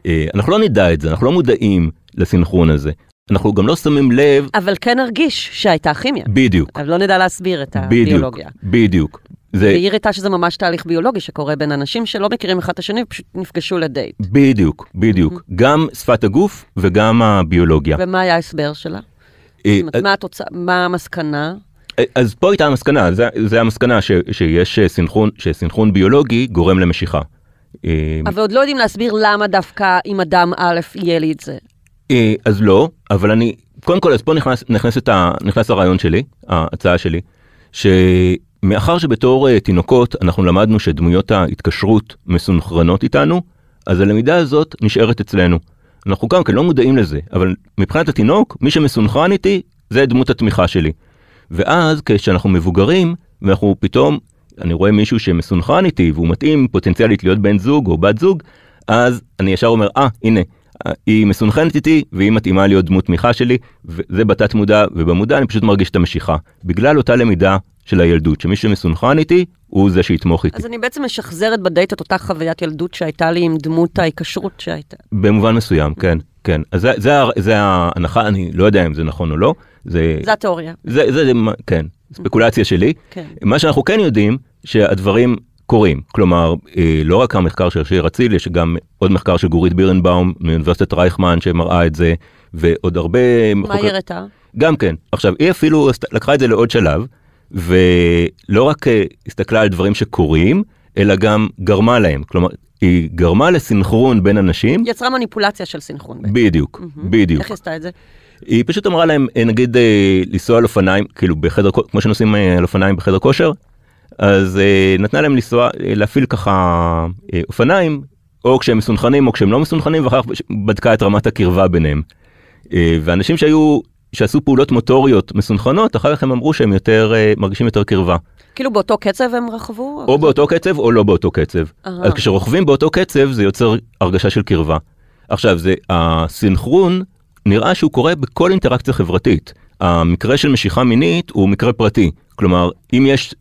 אה, אנחנו לא נדע את זה, אנחנו לא מודעים לסינכרון הזה. אנחנו גם לא שמים לב, אבל כן נרגיש שהייתה כימיה. בדיוק, אבל לא נדע להסביר את בדיוק, הביולוגיה. בדיוק. זה והיא הראתה שזה ממש תהליך ביולוגי שקורה בין אנשים שלא מכירים אחד את השני ופשוט נפגשו לדייט. בדיוק, בדיוק. גם שפת הגוף וגם הביולוגיה. ומה היה ההסבר שלה? אה, זאת אומרת, מה התוצאה, מה המסקנה? אז פה הייתה המסקנה, זה, זה המסקנה ש, שיש סינכרון, שסינכרון ביולוגי גורם למשיכה. אה, אבל עוד לא יודעים להסביר למה דווקא עם אדם א' יהיה לי את זה. אה, אז לא, אבל אני, קודם כל, אז פה נכנס, נכנס, ה, נכנס הרעיון שלי, ההצעה שלי, שמאחר שבתור אה, תינוקות אנחנו למדנו שדמויות ההתקשרות מסונכרנות איתנו, אז הלמידה הזאת נשארת אצלנו. אנחנו גם כן לא מודעים לזה, אבל מבחינת התינוק, מי שמסונכרן איתי, זה דמות התמיכה שלי. ואז כשאנחנו מבוגרים, ואנחנו פתאום, אני רואה מישהו שמסונכרן איתי והוא מתאים פוטנציאלית להיות בן זוג או בת זוג, אז אני ישר אומר, אה, ah, הנה, היא מסונכרנת איתי והיא מתאימה להיות דמות תמיכה שלי, וזה בתת מודע, ובמודע אני פשוט מרגיש את המשיכה. בגלל אותה למידה של הילדות, שמי שמסונכרן איתי, הוא זה שיתמוך איתי. אז אני בעצם משחזרת בדייט את אותה חוויית ילדות שהייתה לי עם דמות ההיקשרות שהייתה. במובן מסוים, כן, כן. אז זה, זה, זה ההנחה, אני לא יודע אם זה נכון או לא. זה, זה התיאוריה. זה, זה, זה, כן, ספקולציה שלי. כן. מה שאנחנו כן יודעים, שהדברים קורים. כלומר, אה, לא רק המחקר של שיר אציל, יש גם עוד מחקר של גורית בירנבאום מאוניברסיטת רייכמן שמראה את זה, ועוד הרבה... מה היא הראתה? גם כן. עכשיו, היא אפילו לקחה את זה לעוד שלב, ולא רק אה, הסתכלה על דברים שקורים, אלא גם גרמה להם. כלומר, היא גרמה לסינכרון בין אנשים. יצרה מניפולציה של סינכרון. בדיוק, mm-hmm. בדיוק. איך עשתה את זה? היא פשוט אמרה להם, אה, נגיד, לנסוע על אופניים, כאילו בחדר, כמו שנוסעים על אופניים בחדר כושר, אז נתנה להם לנסוע, להפעיל ככה אופניים, או כשהם מסונכנים או כשהם לא מסונכנים, ואחר כך בדקה את רמת הקרבה ביניהם. ואנשים שהיו, שעשו פעולות מוטוריות מסונכנות, אחר כך הם אמרו שהם יותר, uh, מרגישים יותר קרבה. כאילו באותו קצב הם רכבו? או באותו קצב או לא באותו קצב. Aha. אז כשרוכבים באותו קצב זה יוצר הרגשה של קרבה. עכשיו, זה הסינכרון נראה שהוא קורה בכל אינטראקציה חברתית. המקרה של משיכה מינית הוא מקרה פרטי. כלומר, אם יש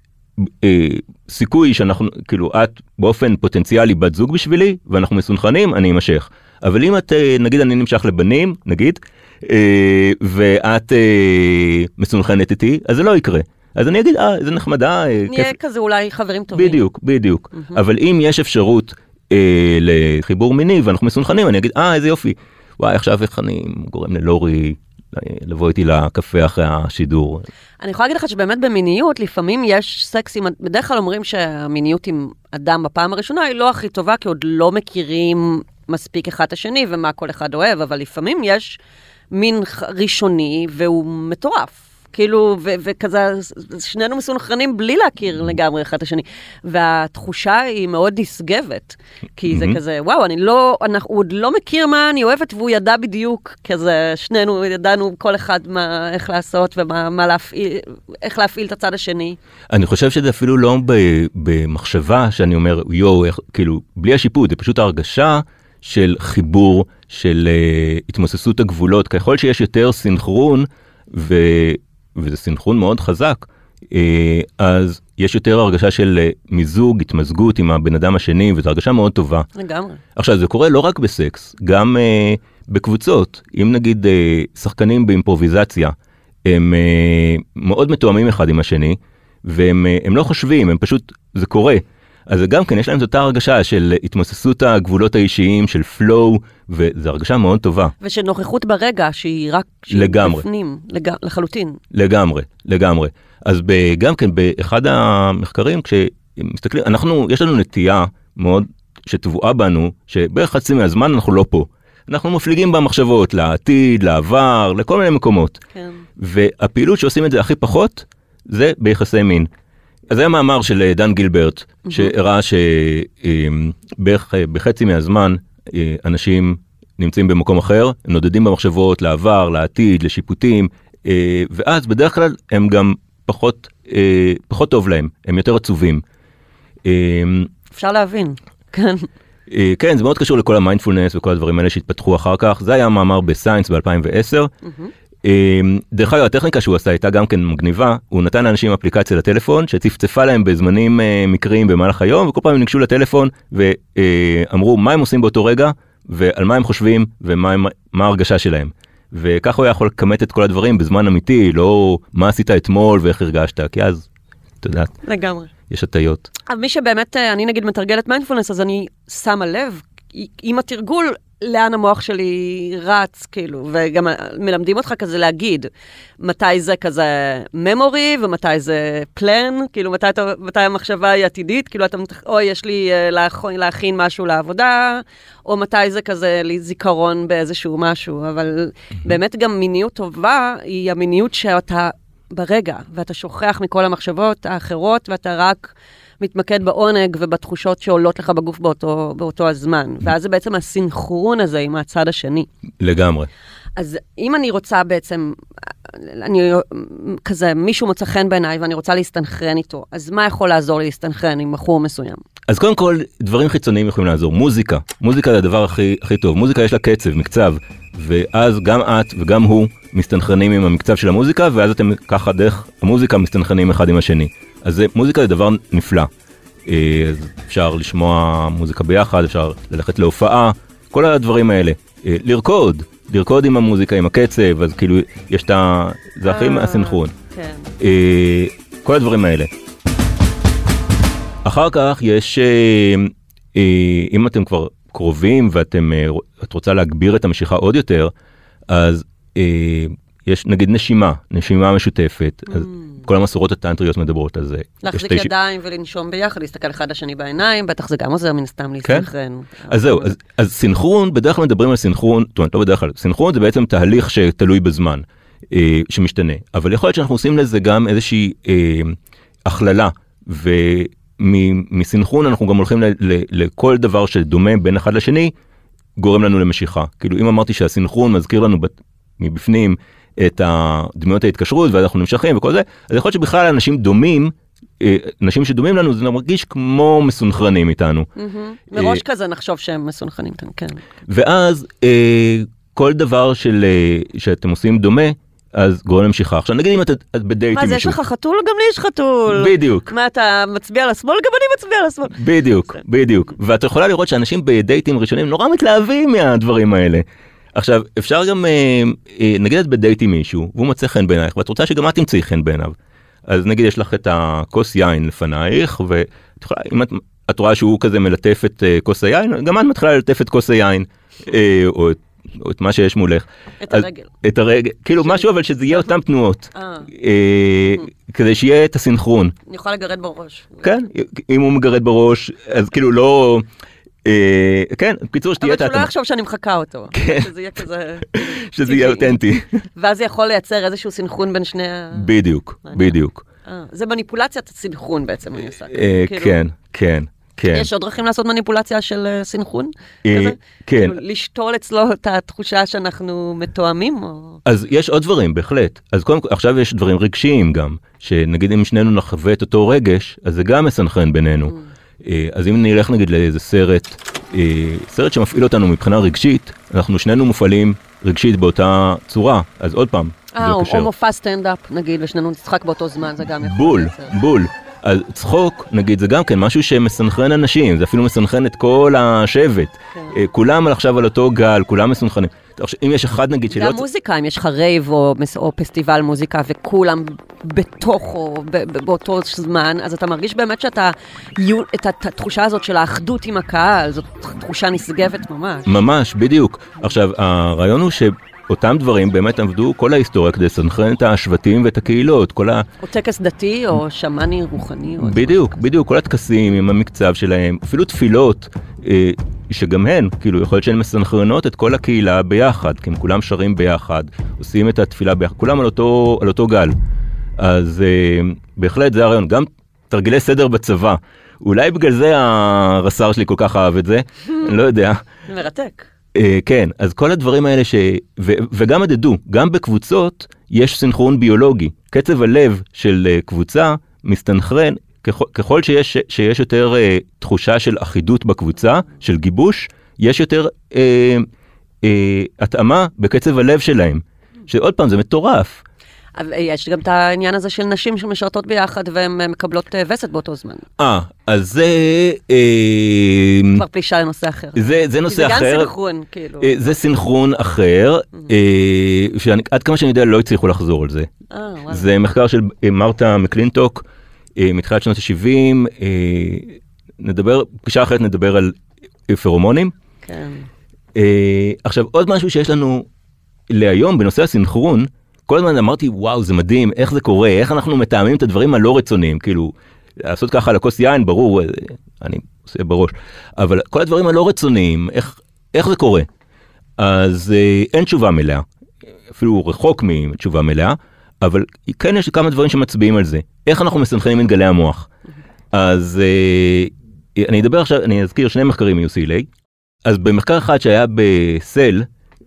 אה, סיכוי שאנחנו, כאילו, את באופן פוטנציאלי בת זוג בשבילי, ואנחנו מסונכנים, אני אמשך. אבל אם את, אה, נגיד אני נמשך לבנים, נגיד, אה, ואת אה, מסונכנת איתי, אז זה לא יקרה. אז אני אגיד, אה, איזה נחמדה. אה, נהיה כיף. כזה אולי חברים טובים. בדיוק, בדיוק. Mm-hmm. אבל אם יש אפשרות אה, לחיבור מיני ואנחנו מסונכנים, אני אגיד, אה, איזה יופי. וואי, עכשיו איך אני גורם ללורי לבוא איתי לקפה אחרי השידור. אני יכולה להגיד לך שבאמת במיניות, לפעמים יש סקסים, בדרך כלל אומרים שהמיניות עם אדם בפעם הראשונה היא לא הכי טובה, כי עוד לא מכירים מספיק אחד את השני ומה כל אחד אוהב, אבל לפעמים יש מין ראשוני והוא מטורף. כאילו, ו- וכזה, שנינו מסונכרנים בלי להכיר לגמרי אחד את השני. והתחושה היא מאוד נשגבת, כי זה כזה, וואו, אני לא, אנחנו, הוא עוד לא מכיר מה אני אוהבת, והוא ידע בדיוק, כזה, שנינו ידענו כל אחד מה, איך לעשות ומה מה להפעיל, איך להפעיל את הצד השני. אני חושב שזה אפילו לא במחשבה שאני אומר, יואו, כאילו, בלי השיפוט, זה פשוט הרגשה. של חיבור, של uh, התמוססות הגבולות, ככל שיש יותר סינכרון, ו, וזה סינכרון מאוד חזק, אה, אז יש יותר הרגשה של אה, מיזוג, התמזגות עם הבן אדם השני, וזו הרגשה מאוד טובה. לגמרי. עכשיו, זה קורה לא רק בסקס, גם uh, בקבוצות. אם נגיד uh, שחקנים באימפרוביזציה, הם uh, מאוד מתואמים אחד עם השני, והם uh, לא חושבים, הם פשוט, זה קורה. אז גם כן יש להם את אותה הרגשה של התמוססות הגבולות האישיים, של flow, וזו הרגשה מאוד טובה. ושל נוכחות ברגע שהיא רק... שהיא לגמרי. בפנים, לג... לחלוטין. לגמרי, לגמרי. אז ב, גם כן באחד המחקרים, כשמסתכלים, אנחנו, יש לנו נטייה מאוד שטבועה בנו, שבערך חצי מהזמן אנחנו לא פה. אנחנו מפליגים במחשבות לעתיד, לעבר, לכל מיני מקומות. כן. והפעילות שעושים את זה הכי פחות, זה ביחסי מין. אז זה המאמר של אה, דן גילברט. שהראה שבערך אה, בחצי מהזמן אה, אנשים נמצאים במקום אחר, נודדים במחשבות לעבר, לעתיד, לשיפוטים, ואז בדרך כלל הם גם פחות, פחות טוב להם, הם יותר עצובים. אפשר להבין, כן. כן, זה מאוד קשור לכל המיינדפולנס וכל הדברים האלה שהתפתחו אחר כך. זה היה מאמר בסיינס ב-2010. Mm-hmm. אמ, דרך אגב הטכניקה שהוא עשה הייתה גם כן מגניבה הוא נתן לאנשים אפליקציה לטלפון שצפצפה להם בזמנים אה, מקריים במהלך היום וכל פעם הם ניגשו לטלפון ואמרו מה הם עושים באותו רגע ועל מה הם חושבים ומה מה ההרגשה שלהם. וככה הוא היה יכול לכמת את כל הדברים בזמן אמיתי לא מה עשית אתמול ואיך הרגשת כי אז את יודעת לגמרי יש הטיות. אבל מי שבאמת אה, אני נגיד מתרגלת מיינדפולנס אז אני שמה לב עם התרגול לאן המוח שלי רץ, כאילו, וגם מלמדים אותך כזה להגיד מתי זה כזה memory ומתי זה plan, כאילו, מתי, מתי המחשבה היא עתידית, כאילו, אתה, או יש לי אה, להכין, להכין משהו לעבודה, או מתי זה כזה לי זיכרון באיזשהו משהו, אבל באמת גם מיניות טובה היא המיניות שאתה ברגע, ואתה שוכח מכל המחשבות האחרות, ואתה רק... מתמקד בעונג ובתחושות שעולות לך בגוף באותו, באותו הזמן. ואז זה בעצם הסינכרון הזה עם הצד השני. לגמרי. אז אם אני רוצה בעצם, אני כזה, מישהו מוצא חן בעיניי ואני רוצה להסתנכרן איתו, אז מה יכול לעזור לי להסתנכרן עם בחור מסוים? אז קודם כל, דברים חיצוניים יכולים לעזור. מוזיקה, מוזיקה זה הדבר הכי, הכי טוב. מוזיקה יש לה קצב, מקצב, ואז גם את וגם הוא מסתנכרנים עם המקצב של המוזיקה, ואז אתם ככה דרך המוזיקה מסתנכרנים אחד עם השני. אז מוזיקה זה דבר נפלא. אה, אז אפשר לשמוע מוזיקה ביחד, אפשר ללכת להופעה, כל הדברים האלה. אה, לרקוד, לרקוד עם המוזיקה, עם הקצב, אז כאילו יש את ה... זה הכי אה, מהסנכרון. כן. כל הדברים האלה. אחר כך יש, אם אתם כבר קרובים ואתם, את רוצה להגביר את המשיכה עוד יותר, אז יש נגיד נשימה, נשימה משותפת. אז כל המסורות הטנטריות מדברות על זה. Mm. להחזיק תשע- ידיים ולנשום ביחד, להסתכל אחד לשני בעיניים, בטח זה גם עוזר מן הסתם כן. להסתנכרן. אז זהו, אז, אז סינכרון, בדרך כלל מדברים על סינכרון, זאת אומרת, לא בדרך כלל, סינכרון זה בעצם תהליך שתלוי בזמן, אה, שמשתנה. אבל יכול להיות שאנחנו עושים לזה גם איזושהי אה, הכללה, ומסינכרון אנחנו גם הולכים ל, ל, לכל דבר שדומה בין אחד לשני, גורם לנו למשיכה. כאילו, אם אמרתי שהסינכרון מזכיר לנו בת- מבפנים את דמויות ההתקשרות, ואז אנחנו נמשכים וכל זה, אז יכול להיות שבכלל אנשים דומים, אה, אנשים שדומים לנו, זה מרגיש כמו מסונכרנים איתנו. מהמם. מראש אה, כזה נחשוב שהם מסונכרנים כאן, כן. ואז אה, כל דבר של, אה, שאתם עושים דומה, אז גורם למשיכה. עכשיו נגיד אם את, את בדייט מה זה, יש. לך חתול? גם לי יש חתול. בדיוק, מה, אתה מצביע על השמאל? גם אני מצביע על השמאל. בדיוק, בדיוק. ואת יכולה לראות שאנשים בדייטים ראשונים נורא מתלהבים מהדברים האלה. עכשיו, אפשר גם, אה, אה, נגיד את בדייט עם מישהו, והוא מוצא חן בעינייך, ואת רוצה שגם את תמצאי חן בעיניו. אז נגיד יש לך את הכוס יין לפנייך, ואת יכולה, אם את, את רואה שהוא כזה מלטף את אה, כוס היין, גם את מתחילה ללטף את כוס היין, או, את, או את מה שיש מולך. את אז- הרגל. את הרגל, כאילו משהו אבל שזה יהיה אותם תנועות, אה, אה, כדי שיהיה את הסינכרון. אני יכולה לגרד בראש. כן, אם הוא מגרד בראש, אז כאילו לא... אה, כן, בקיצור שתהיה אבל את שהוא לא ההתאמה, יחשוב שאני מחקה אותו. כן. שזה יהיה כזה... שזה יהיה. אותנטי. ואז זה יכול לייצר איזשהו סנכרון בין שני ה... בדיוק. בדיוק. אה, זה מניפולציית סנכרון בעצם, אני עושה. אה, כאילו, כן, כן, כן. יש עוד דרכים לעשות מניפולציה של כזה? כן. כאילו, לשתול אצלו את התחושה שאנחנו מתואמים? או... אז יש עוד דברים, בהחלט. אז קודם כל, עכשיו יש דברים רגשיים גם, שנגיד אם שנינו נחווה את אותו רגש, אז זה גם מסנכרן בינינו. אה, אז אם נלך נגיד לאיזה סרט, אה, סרט שמפעיל אותנו מבחינה רגשית, אנחנו שנינו מופעלים רגשית באותה צורה, אז עוד פעם, אה, או-. או מופע סטנדאפ, נגיד, ושנינו נצחק באותו זמן, זה גם יכול בול, לייצר. בול. אז צחוק, נגיד, זה גם כן משהו שמסנכרן אנשים, זה אפילו מסנכרן את כל השבט. כן. אה, כולם עכשיו על אותו גל, כולם מסונכרנים. אם יש אחד נגיד שלא... גם מוזיקה, אם יש לך רייב או, או פסטיבל מוזיקה וכולם בתוכו ב- ב- באותו זמן, אז אתה מרגיש באמת שאתה, את הת- התחושה הזאת של האחדות עם הקהל, זאת תחושה נשגבת ממש. ממש, בדיוק. עכשיו, הרעיון הוא שאותם דברים באמת עבדו כל ההיסטוריה כדי לסנכרן את השבטים ואת הקהילות, כל ה... או טקס דתי או שמאני רוחני. או בדיוק, בדיוק, כל הטקסים עם המקצב שלהם, אפילו תפילות, אה, שגם הן, כאילו, יכול להיות שהן מסנכרנות את כל הקהילה ביחד, כי הם כולם שרים ביחד, עושים את התפילה ביחד, כולם על אותו, על אותו גל. אז אה, בהחלט זה הרעיון, גם תרגילי סדר בצבא. אולי בגלל זה הרס"ר שלי כל כך אהב את זה, אני לא יודע. מרתק. אה, כן, אז כל הדברים האלה ש... ו... וגם מדדו, גם בקבוצות יש סינכרון ביולוגי. קצב הלב של אה, קבוצה מסתנכרן, ככל, ככל שיש, שיש יותר אה, תחושה של אחידות בקבוצה, של גיבוש, יש יותר אה, אה, התאמה בקצב הלב שלהם. שעוד פעם, זה מטורף. יש גם את העניין הזה של נשים שמשרתות ביחד והן אה, מקבלות אה, וסת באותו זמן. אה, אז זה... אה, כבר פלישה לנושא אחר. זה, זה נושא זה גם אחר. סנכרון, כאילו. אה, זה סינכרון אחר, אה, שעד כמה שאני יודע לא הצליחו לחזור על זה. אה, וואלה. זה מחקר של מרתה מקלינטוק מתחילת שנות ה-70. נדבר, פגישה אחרת נדבר על פרומונים. כן. עכשיו עוד משהו שיש לנו להיום בנושא הסינכרון, כל הזמן אמרתי וואו זה מדהים איך זה קורה איך אנחנו מתאמים את הדברים הלא רצוניים? כאילו לעשות ככה על הכוס יין ברור אה, אני עושה בראש. אבל כל הדברים הלא רצוניים איך איך זה קורה? אז אה, אין תשובה מלאה. אפילו רחוק מתשובה מלאה אבל כן יש כמה דברים שמצביעים על זה. איך אנחנו מסנכרנים את גלי המוח? אז אה, אני אדבר עכשיו אני אזכיר שני מחקרים מ-UCLA אז במחקר אחד שהיה בסל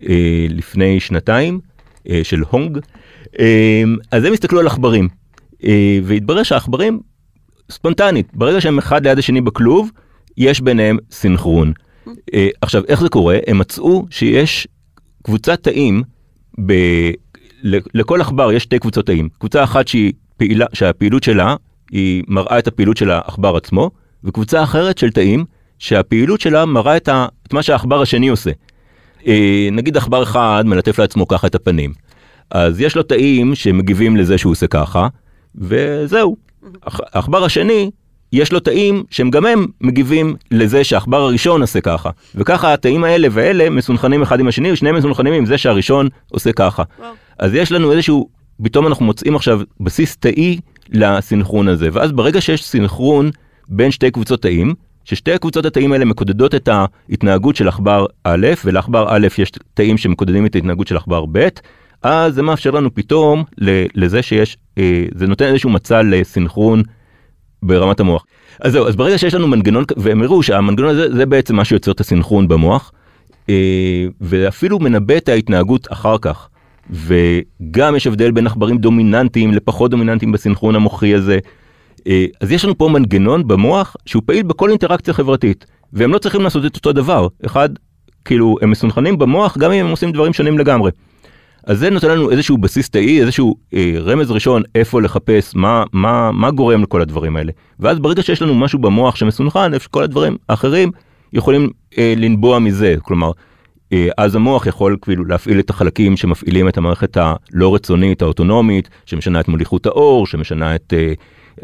אה, לפני שנתיים של הונג, אה, אז הם הסתכלו על עכברים, אה, והתברר שהעכברים ספונטנית, ברגע שהם אחד ליד השני בכלוב, יש ביניהם סינכרון. אה, עכשיו, איך זה קורה? הם מצאו שיש קבוצת תאים, ב... לכל עכבר יש שתי קבוצות תאים. קבוצה אחת שהיא פעילה, שהפעילות שלה היא מראה את הפעילות של העכבר עצמו, וקבוצה אחרת של תאים שהפעילות שלה מראה את, ה... את מה שהעכבר השני עושה. אה, נגיד עכבר אחד מלטף לעצמו ככה את הפנים. אז יש לו תאים שמגיבים לזה שהוא עושה ככה, וזהו. העכבר השני, יש לו תאים שהם גם הם מגיבים לזה שהעכבר הראשון עושה ככה. וככה התאים האלה והאלה מסונכנים אחד עם השני, ושניהם מסונכנים עם זה שהראשון עושה ככה. אז יש לנו איזשהו, פתאום אנחנו מוצאים עכשיו בסיס תאי לסינכרון הזה, ואז ברגע שיש סינכרון בין שתי קבוצות תאים, ששתי הקבוצות התאים האלה מקודדות את ההתנהגות של עכבר א', ולעכבר א' יש תאים שמקודדים את ההתנהגות של עכבר ב', אז זה מאפשר לנו פתאום לזה שיש, אה, זה נותן איזשהו מצע לסינכרון ברמת המוח. אז זהו, אז ברגע שיש לנו מנגנון, והם הראו שהמנגנון הזה זה בעצם מה שיוצר את הסינכרון במוח, אה, ואפילו מנבא את ההתנהגות אחר כך. וגם יש הבדל בין עכברים דומיננטיים לפחות דומיננטיים בסינכרון המוחי הזה. אה, אז יש לנו פה מנגנון במוח שהוא פעיל בכל אינטראקציה חברתית, והם לא צריכים לעשות את אותו דבר. אחד, כאילו, הם מסונכרנים במוח גם אם הם עושים דברים שונים לגמרי. אז זה נותן לנו איזשהו בסיס תאי, איזשהו אה, רמז ראשון איפה לחפש, מה, מה, מה גורם לכל הדברים האלה. ואז ברגע שיש לנו משהו במוח שמסונכרן, איפה שכל הדברים האחרים יכולים אה, לנבוע מזה. כלומר, אה, אז המוח יכול כאילו להפעיל את החלקים שמפעילים את המערכת הלא רצונית, האוטונומית, שמשנה את מוליכות האור, שמשנה את, אה,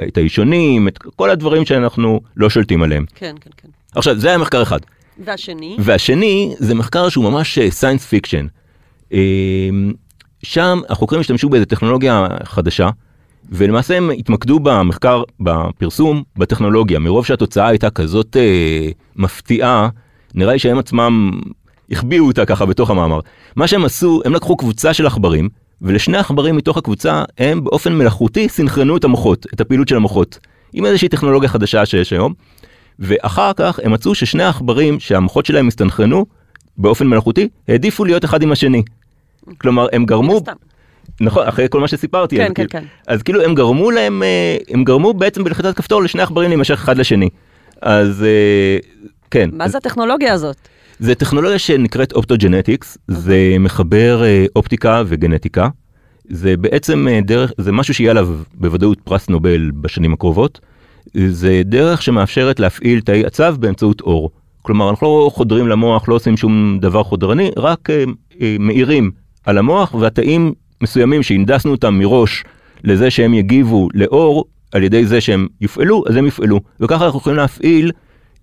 את האישונים, את כל הדברים שאנחנו לא שולטים עליהם. כן, כן, כן. עכשיו, זה היה מחקר אחד. והשני? והשני זה מחקר שהוא ממש science fiction. שם החוקרים השתמשו באיזה טכנולוגיה חדשה, ולמעשה הם התמקדו במחקר, בפרסום, בטכנולוגיה. מרוב שהתוצאה הייתה כזאת אה, מפתיעה, נראה לי שהם עצמם החביאו אותה ככה בתוך המאמר. מה שהם עשו, הם לקחו קבוצה של עכברים, ולשני עכברים מתוך הקבוצה הם באופן מלאכותי סינכרנו את המוחות, את הפעילות של המוחות, עם איזושהי טכנולוגיה חדשה שיש היום. ואחר כך הם מצאו ששני העכברים שהמוחות שלהם הסתנכרנו באופן מלאכותי העדיפו להיות אחד עם השני. כלומר הם גרמו. נכון אחרי כל מה שסיפרתי, כן, אז, כן, כאילו, כן. אז כאילו הם גרמו להם, אה, הם גרמו בעצם בלחיצת כפתור לשני עכברים להימשך אחד לשני. אז אה, כן, מה אז זה הטכנולוגיה הזאת? זה טכנולוגיה שנקראת אופטוג'נטיקס, זה מחבר אה, אופטיקה וגנטיקה. זה בעצם אה, דרך, זה משהו שיהיה עליו בוודאות פרס נובל בשנים הקרובות. זה דרך שמאפשרת להפעיל תאי עצב באמצעות אור. כלומר, אנחנו לא חודרים למוח, לא עושים שום דבר חודרני, רק אה, אה, מאירים על המוח והתאים מסוימים שהנדסנו אותם מראש לזה שהם יגיבו לאור על ידי זה שהם יופעלו, אז הם יופעלו. וככה אנחנו יכולים להפעיל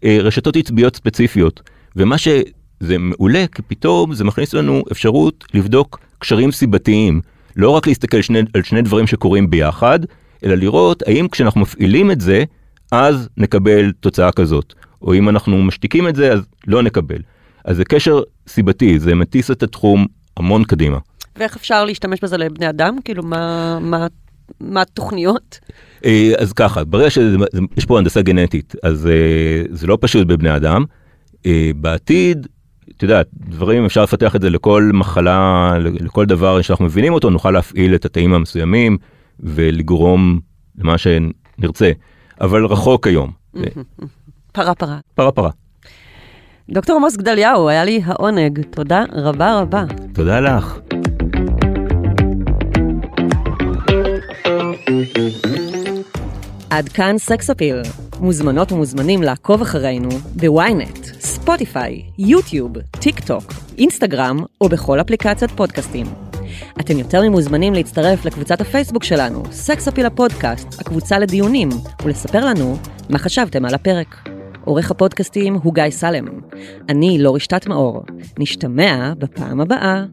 אה, רשתות עצביות ספציפיות. ומה שזה מעולה, כי פתאום זה מכניס לנו אפשרות לבדוק קשרים סיבתיים. לא רק להסתכל שני, על שני דברים שקורים ביחד, אלא לראות האם כשאנחנו מפעילים את זה, אז נקבל תוצאה כזאת. או אם אנחנו משתיקים את זה, אז לא נקבל. אז זה קשר סיבתי, זה מטיס את התחום המון קדימה. ואיך אפשר להשתמש בזה לבני אדם? כאילו, מה, מה, מה התוכניות? אה, אז ככה, ברגע שיש פה הנדסה גנטית, אז אה, זה לא פשוט בבני אדם. אה, בעתיד, את יודעת, דברים אפשר לפתח את זה לכל מחלה, לכל דבר שאנחנו מבינים אותו, נוכל להפעיל את התאים המסוימים ולגרום למה שנרצה, אבל רחוק היום. פרה פרה. פרה פרה. דוקטור עמוס גדליהו, היה לי העונג. תודה רבה רבה. תודה לך. עד כאן סקס אפיל. מוזמנות ומוזמנים לעקוב אחרינו בוויינט, ספוטיפיי, יוטיוב, טיק טוק, אינסטגרם או בכל אפליקציית פודקאסטים. אתם יותר ממוזמנים להצטרף לקבוצת הפייסבוק שלנו, סקס אפיל הפודקאסט, הקבוצה לדיונים, ולספר לנו מה חשבתם על הפרק. עורך הפודקאסטים הוא גיא סלם. אני לא רשתת מאור. נשתמע בפעם הבאה.